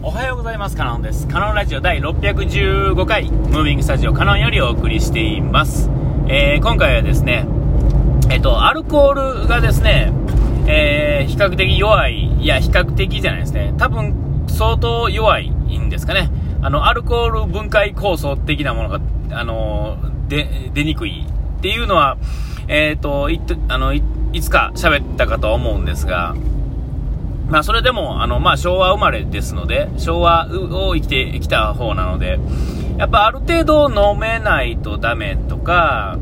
おはようございます。カノンです。カノンラジオ第615回、ムービングスタジオカノンよりお送りしています。えー、今回はですね、えっと、アルコールがですね、えー、比較的弱い、いや、比較的じゃないですね。多分、相当弱いんですかね。あの、アルコール分解酵素的なものが、あの、出にくいっていうのは、えっ、と、いあのい、いつか喋ったかと思うんですが、まあ、それでも、あの、まあ、昭和生まれですので、昭和を生きてきた方なので、やっぱある程度飲めないとダメとか、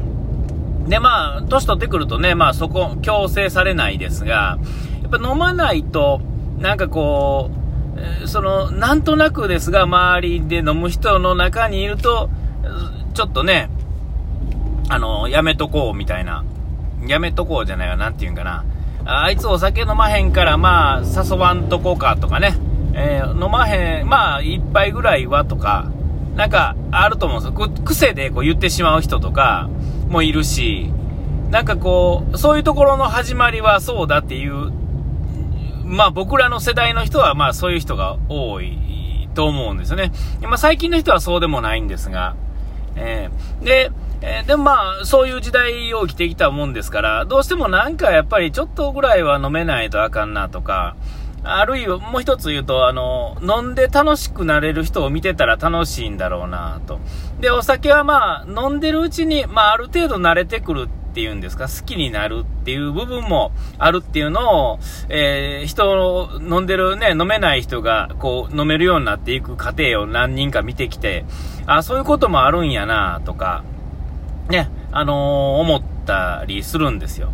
で、まあ、年取ってくるとね、まあ、そこ、強制されないですが、やっぱ飲まないと、なんかこう、その、なんとなくですが、周りで飲む人の中にいると、ちょっとね、あの、やめとこうみたいな、やめとこうじゃないわ、なんていうんかな。あいつお酒飲まへんから、まあ、誘わんとこかとかね、えー、飲まへん、まあ、一杯ぐらいはとか、なんか、あると思うんですよ。癖でこう言ってしまう人とかもいるし、なんかこう、そういうところの始まりはそうだっていう、まあ僕らの世代の人はまあそういう人が多いと思うんですよね。まあ最近の人はそうでもないんですが、えー、で、えー、でもまあ、そういう時代を生きてきたもんですから、どうしてもなんかやっぱりちょっとぐらいは飲めないとあかんなとか、あるいはもう一つ言うと、あの、飲んで楽しくなれる人を見てたら楽しいんだろうなと。で、お酒はまあ、飲んでるうちに、まあ、ある程度慣れてくるっていうんですか、好きになるっていう部分もあるっていうのを、えー、人を飲んでるね、飲めない人が、こう、飲めるようになっていく過程を何人か見てきて、あ、そういうこともあるんやなとか、ね、あのー、思ったりするんですよ。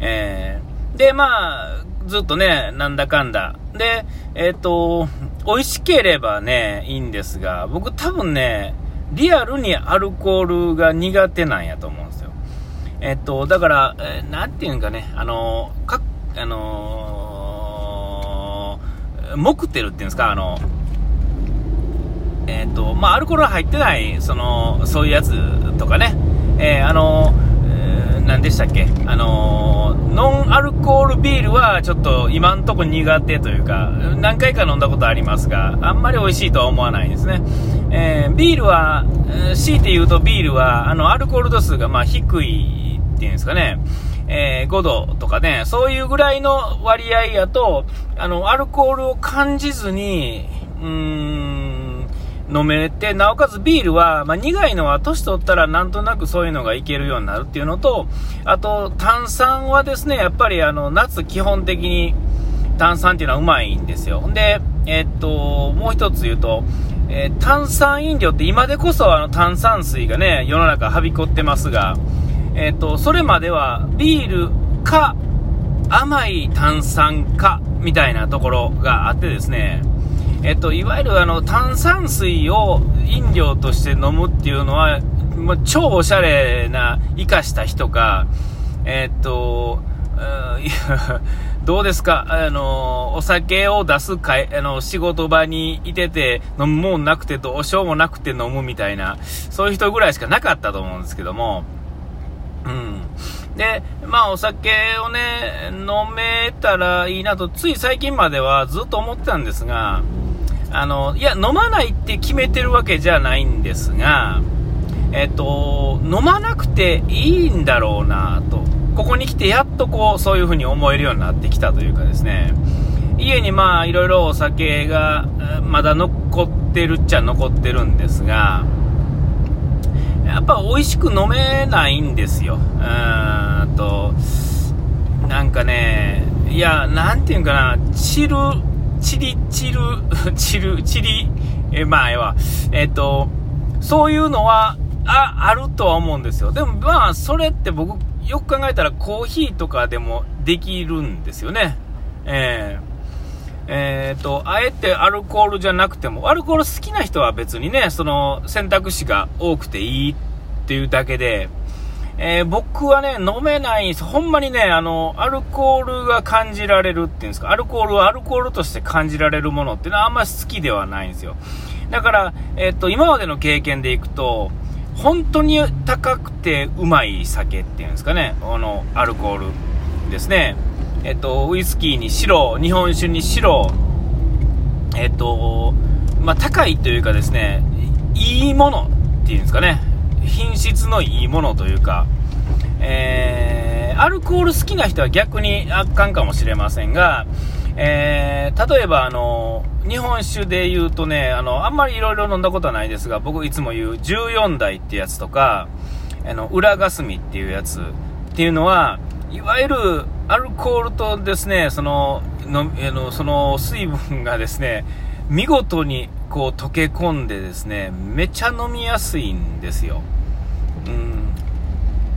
えー、で、まあ、ずっとね、なんだかんだ。で、えっ、ー、と、美味しければね、いいんですが、僕多分ね、リアルにアルコールが苦手なんやと思うんですよ。えっ、と、だから、えー、なんていうんかね、あのか、あのー、モクテルっていうんですか、あの、えっ、と、まあ、アルコール入ってない、その、そういうやつとかね、えー、あの、何でしたっけ、あの、ノンアルコールビールはちょっと今んとこ苦手というか、何回か飲んだことありますが、あんまり美味しいとは思わないですね。えー、ビールは、強いて言うとビールは、あの、アルコール度数がま低いっていうんですかね。えー、5度とかね、そういうぐらいの割合やと、あの、アルコールを感じずに、うーん、飲めて、なおかつビールは、まあ、苦いのは年取ったらなんとなくそういうのがいけるようになるっていうのと、あと炭酸はですね、やっぱりあの夏基本的に炭酸っていうのはうまいんですよ。で、え、っと、もう一つ言うと、えー、炭酸飲料って今でこそあの炭酸水がね、世の中はびこってますが、え、っと、それまではビールか甘い炭酸かみたいなところがあってですね、えっと、いわゆるあの炭酸水を飲料として飲むっていうのは、もう超おしゃれな、生かした人か、えっと、どうですか？あの、お酒を出すか、あの、仕事場にいてて、飲むもんなくてどうしようもなくて飲むみたいな、そういう人ぐらいしかなかったと思うんですけども、うん。で、まあお酒をね、飲めたらいいなと、つい最近まではずっと思ってたんですが、あの、いや、飲まないって決めてるわけじゃないんですが、えっと、飲まなくていいんだろうなと、ここに来てやっとこう、そういう風に思えるようになってきたというかですね、家にまあ、いろいろお酒がまだ残ってるっちゃ残ってるんですが、やっぱ美味しく飲めないんですよ。うーんと、なんかね、いや、なんていうかな、チル、チリ、チル、チル、チリ、え、まあ、えは、えっ、と、そういうのは、あ、あるとは思うんですよ。でも、まあ、それって僕、よく考えたらコーヒーとかでもできるんですよね。えーえーと、あえてアルコールじゃなくても、アルコール好きな人は別にね、その選択肢が多くていいっていうだけで、えー、僕はね、飲めないんです。ほんまにね、あの、アルコールが感じられるっていうんですか、アルコールはアルコールとして感じられるものっていうのはあんまり好きではないんですよ。だから、えっ、と、今までの経験でいくと、本当に高くてうまい酒っていうんですかね、あの、アルコールですね。えっ、と、ウイスキーに白、日本酒に白、えっ、と、まあ、高いというかですね、いいものっていうんですかね、品質のいいものというか、えー、アルコール好きな人は逆にあかんかもしれませんが、えー、例えばあの、日本酒で言うとね、あの、あんまりいろいろ飲んだことはないですが、僕いつも言う14代ってやつとか、あの、裏霞っていうやつっていうのは、いわゆるアルコールとですね、その、ののその水分がですね、見事にこう溶け込んでですね、めちゃ飲みやすいんですよ。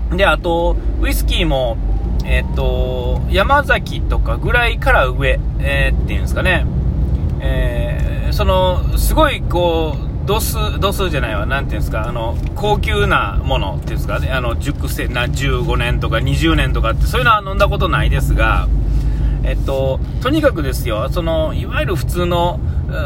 うん。で、あと、ウイスキーも、えっ、ー、と、山崎とかぐらいから上、えー、っていうんですかね。えー、その、すごいこう、度数、度数じゃないわ、なんていうんですか、あの、高級なものっていうんですかね、あの、熟成、な、15年とか20年とかって、そういうのは飲んだことないですが、えっと、とにかくですよ、その、いわゆる普通の、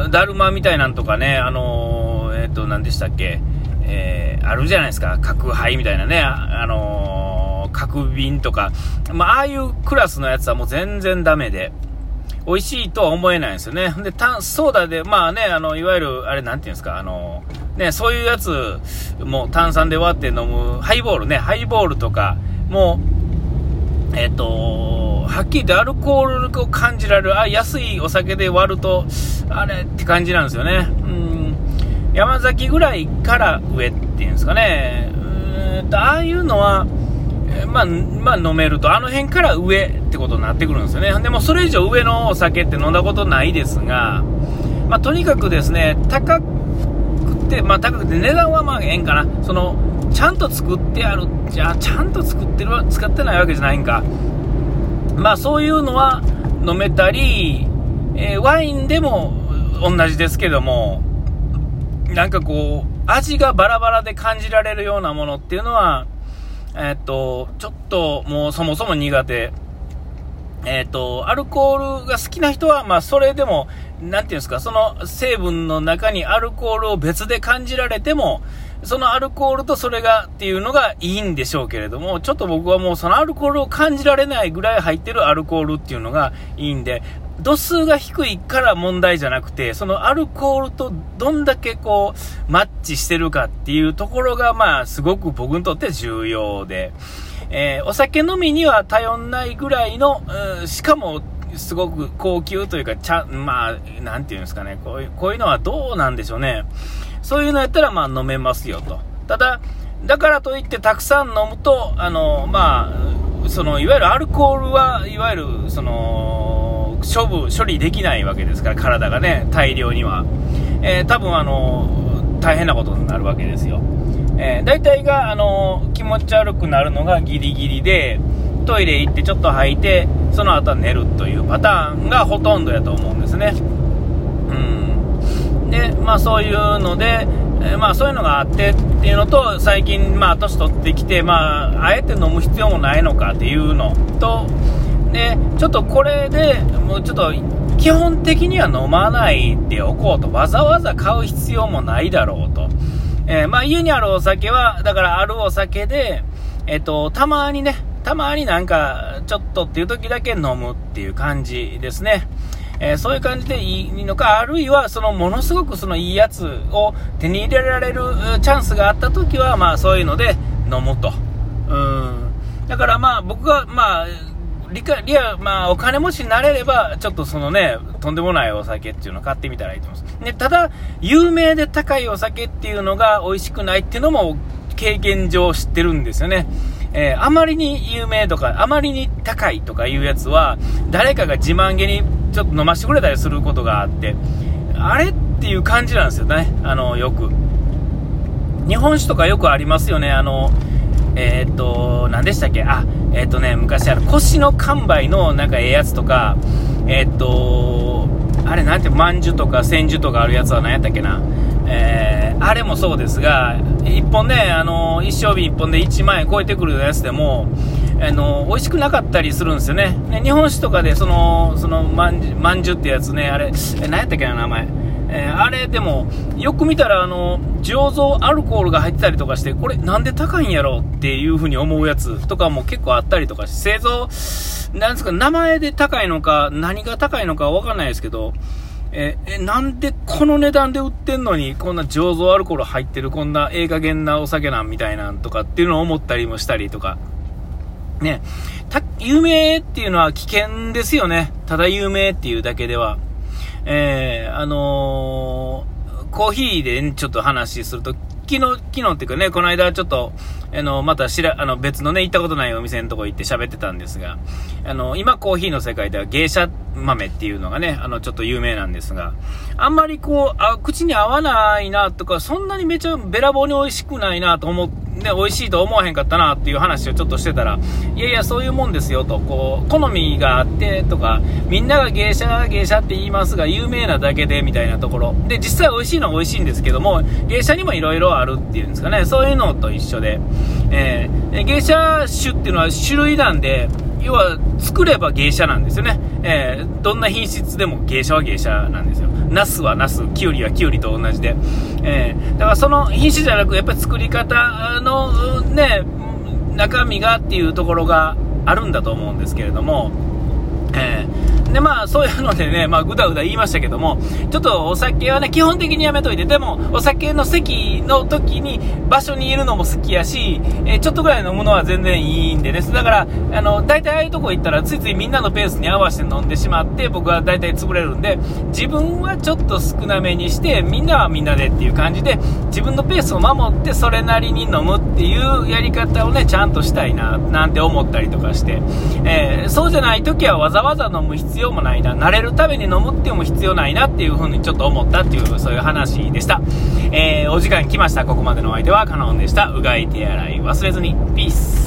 だるまみたいなんとかね、あの、えっと、何でしたっけ、えー、あるじゃないですか、角杯みたいなね、あの角瓶とか、まあ、ああいうクラスのやつはもう全然ダメで、美味しいとは思えないんですよね。で、タソーダで、まあね、あの、いわゆる、あれなんていうんですか、あの、ね、そういうやつ、も炭酸で割って飲む、ハイボールね、ハイボールとか、も、えっ、と、はっきり言ってアルコールを感じられる、あ、安いお酒で割ると、あれって感じなんですよね。うん。山崎ぐらいから上っていうんですかね。うんと、ああいうのは、まあ、まあ、飲めると、あの辺から上ってことになってくるんですよね。でも、それ以上上のお酒って飲んだことないですが、まあ、とにかくですね、高くて、まあ、高くて値段はまあ、ええんかな。その、ちゃんと作ってある、じゃあ、ちゃんと作ってる、使ってないわけじゃないんか。まあ、そういうのは飲めたり、えー、ワインでも同じですけども、なんかこう、味がバラバラで感じられるようなものっていうのは、えっと、ちょっともうそもそも苦手。えっと、アルコールが好きな人は、まあ、それでも、なんていうんですか、その成分の中にアルコールを別で感じられても、そのアルコールとそれがっていうのがいいんでしょうけれども、ちょっと僕はもうそのアルコールを感じられないぐらい入ってるアルコールっていうのがいいんで、度数が低いから問題じゃなくて、そのアルコールとどんだけこう、マッチしてるかっていうところが、まあ、すごく僕にとって重要で、えー、お酒飲みには頼んないぐらいの、しかも、すごく高級というか、ちゃまあ、なんていうんですかね、こういう、こういうのはどうなんでしょうね。そういうのやったら、まあ、飲めますよと。ただ、だからといってたくさん飲むと、あの、まあ、その、いわゆるアルコールは、いわゆる、その、処分、処理できないわけですから、体がね、大量には。えー、多分あの、大変なことになるわけですよ。えー、大体が、あの、気持ち悪くなるのがギリギリで、トイレ行ってちょっと吐いて、その後は寝るというパターンがほとんどやと思うんですね。うん。で、まあそういうので、え、まあそういうのがあってっていうのと、最近、まあ年取ってきて、まあ、あえて飲む必要もないのかっていうのと、で、ちょっとこれで、もうちょっと、基本的には飲まないでおこうと。わざわざ買う必要もないだろうと。えー、まあ家にあるお酒は、だからあるお酒で、えっ、と、たまにね、たまになんか、ちょっとっていう時だけ飲むっていう感じですね。えー、そういう感じでいいのか、あるいはそのものすごくそのいいやつを手に入れられるチャンスがあった時は、まあそういうので飲むと。うん。だからまあ僕が、まあ、理解、リア、まあ、お金持ちになれれば、ちょっとそのね、とんでもないお酒っていうのを買ってみたらいいと思います。ね、ただ、有名で高いお酒っていうのが美味しくないっていうのも、経験上知ってるんですよね。えー、あまりに有名とか、あまりに高いとかいうやつは、誰かが自慢げにちょっと飲ましてくれたりすることがあって、あれっていう感じなんですよね。あの、よく。日本酒とかよくありますよね。あの、えー、っと、何でしたっけ？あ、えー、っとね、昔あの、腰の完売のなんかええやつとか、えー、っと、あれなんて、まんじゅとか千住とかあるやつは何やったっけな？えー、あれもそうですが、1本ね、あの、一生日1本で1万円超えてくるやつでも、あの、美味しくなかったりするんですよね。ね日本酒とかで、その、その、まんじゅ、まんじゅってやつね、あれ、え、何やったっけな、名前。えー、あれでも、よく見たら、あの、醸造アルコールが入ってたりとかして、これなんで高いんやろっていう風に思うやつとかも結構あったりとかし、製造、なんですか、名前で高いのか、何が高いのかわかんないですけど、え、なんでこの値段で売ってんのに、こんな醸造アルコール入ってる、こんなええ加減なお酒なんみたいなんとかっていうのを思ったりもしたりとか。ね、た、有名っていうのは危険ですよね。ただ有名っていうだけでは。えー、あのー、コーヒーで、ちょっと話すると、昨日、昨日っていうかね、この間ちょっと、あの、またしら、あの、別のね、行ったことないお店のとこ行って喋ってたんですが、あの、今コーヒーの世界では芸者豆っていうのがね、あの、ちょっと有名なんですが、あんまりこう、あ、口に合わないなとか、そんなにめちゃべらぼうに美味しくないなと思っ、ね、美味しいと思わへんかったなっていう話をちょっとしてたら、いやいや、そういうもんですよと、こう、好みがあってとか、みんなが芸者、芸者って言いますが、有名なだけでみたいなところ。で、実際美味しいのは美味しいんですけども、芸者にもいろいろあるっていうんですかね、そういうのと一緒で、えー、芸者種っていうのは種類なんで、要は作れば芸者なんですよね。えー、どんな品質でも芸者は芸者なんですよ。ナスはナス、キュウリはキュウリと同じで。えー、だからその品種じゃなく、やっぱり作り方のね、中身がっていうところがあるんだと思うんですけれども、えー、で、まあ、そういうのでね、まあ、ぐだぐだ言いましたけども、ちょっとお酒はね、基本的にやめといて、でも、お酒の席の時に、場所にいるのも好きやし、えー、ちょっとぐらい飲むのは全然いいんでね、だから、あの、大体ああいうとこ行ったら、ついついみんなのペースに合わせて飲んでしまって、僕は大体潰れるんで、自分はちょっと少なめにして、みんなはみんなでっていう感じで、自分のペースを守って、それなりに飲むっていうやり方をね、ちゃんとしたいな、なんて思ったりとかして、えー、そうじゃない時はわざわざ飲む必要もないな、慣れるために飲むっても必要ないなっていうふうにちょっと思ったっていう、そういう話でした。えー、お時間来ました。ここまでのお相手はカノンでした。うがい手洗い忘れずに。ピース。